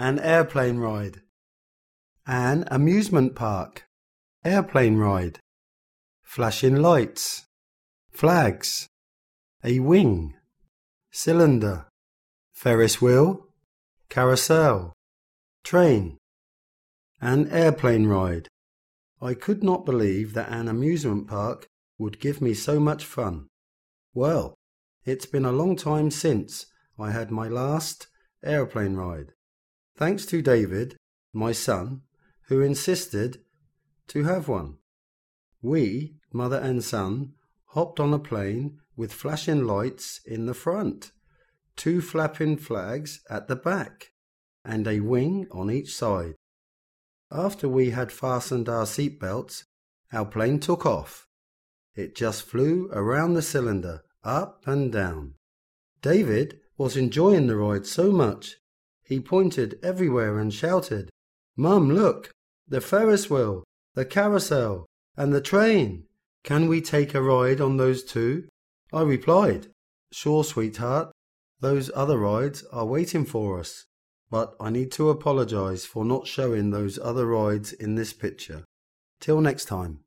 An airplane ride. An amusement park. Airplane ride. Flashing lights. Flags. A wing. Cylinder. Ferris wheel. Carousel. Train. An airplane ride. I could not believe that an amusement park would give me so much fun. Well, it's been a long time since I had my last airplane ride. Thanks to David, my son, who insisted to have one. We, mother and son, hopped on a plane with flashing lights in the front, two flapping flags at the back, and a wing on each side. After we had fastened our seat belts, our plane took off. It just flew around the cylinder, up and down. David was enjoying the ride so much, he pointed everywhere and shouted, Mum, look, the Ferris wheel, the carousel, and the train. Can we take a ride on those too? I replied, Sure, sweetheart, those other rides are waiting for us but I need to apologize for not showing those other rides in this picture. Till next time.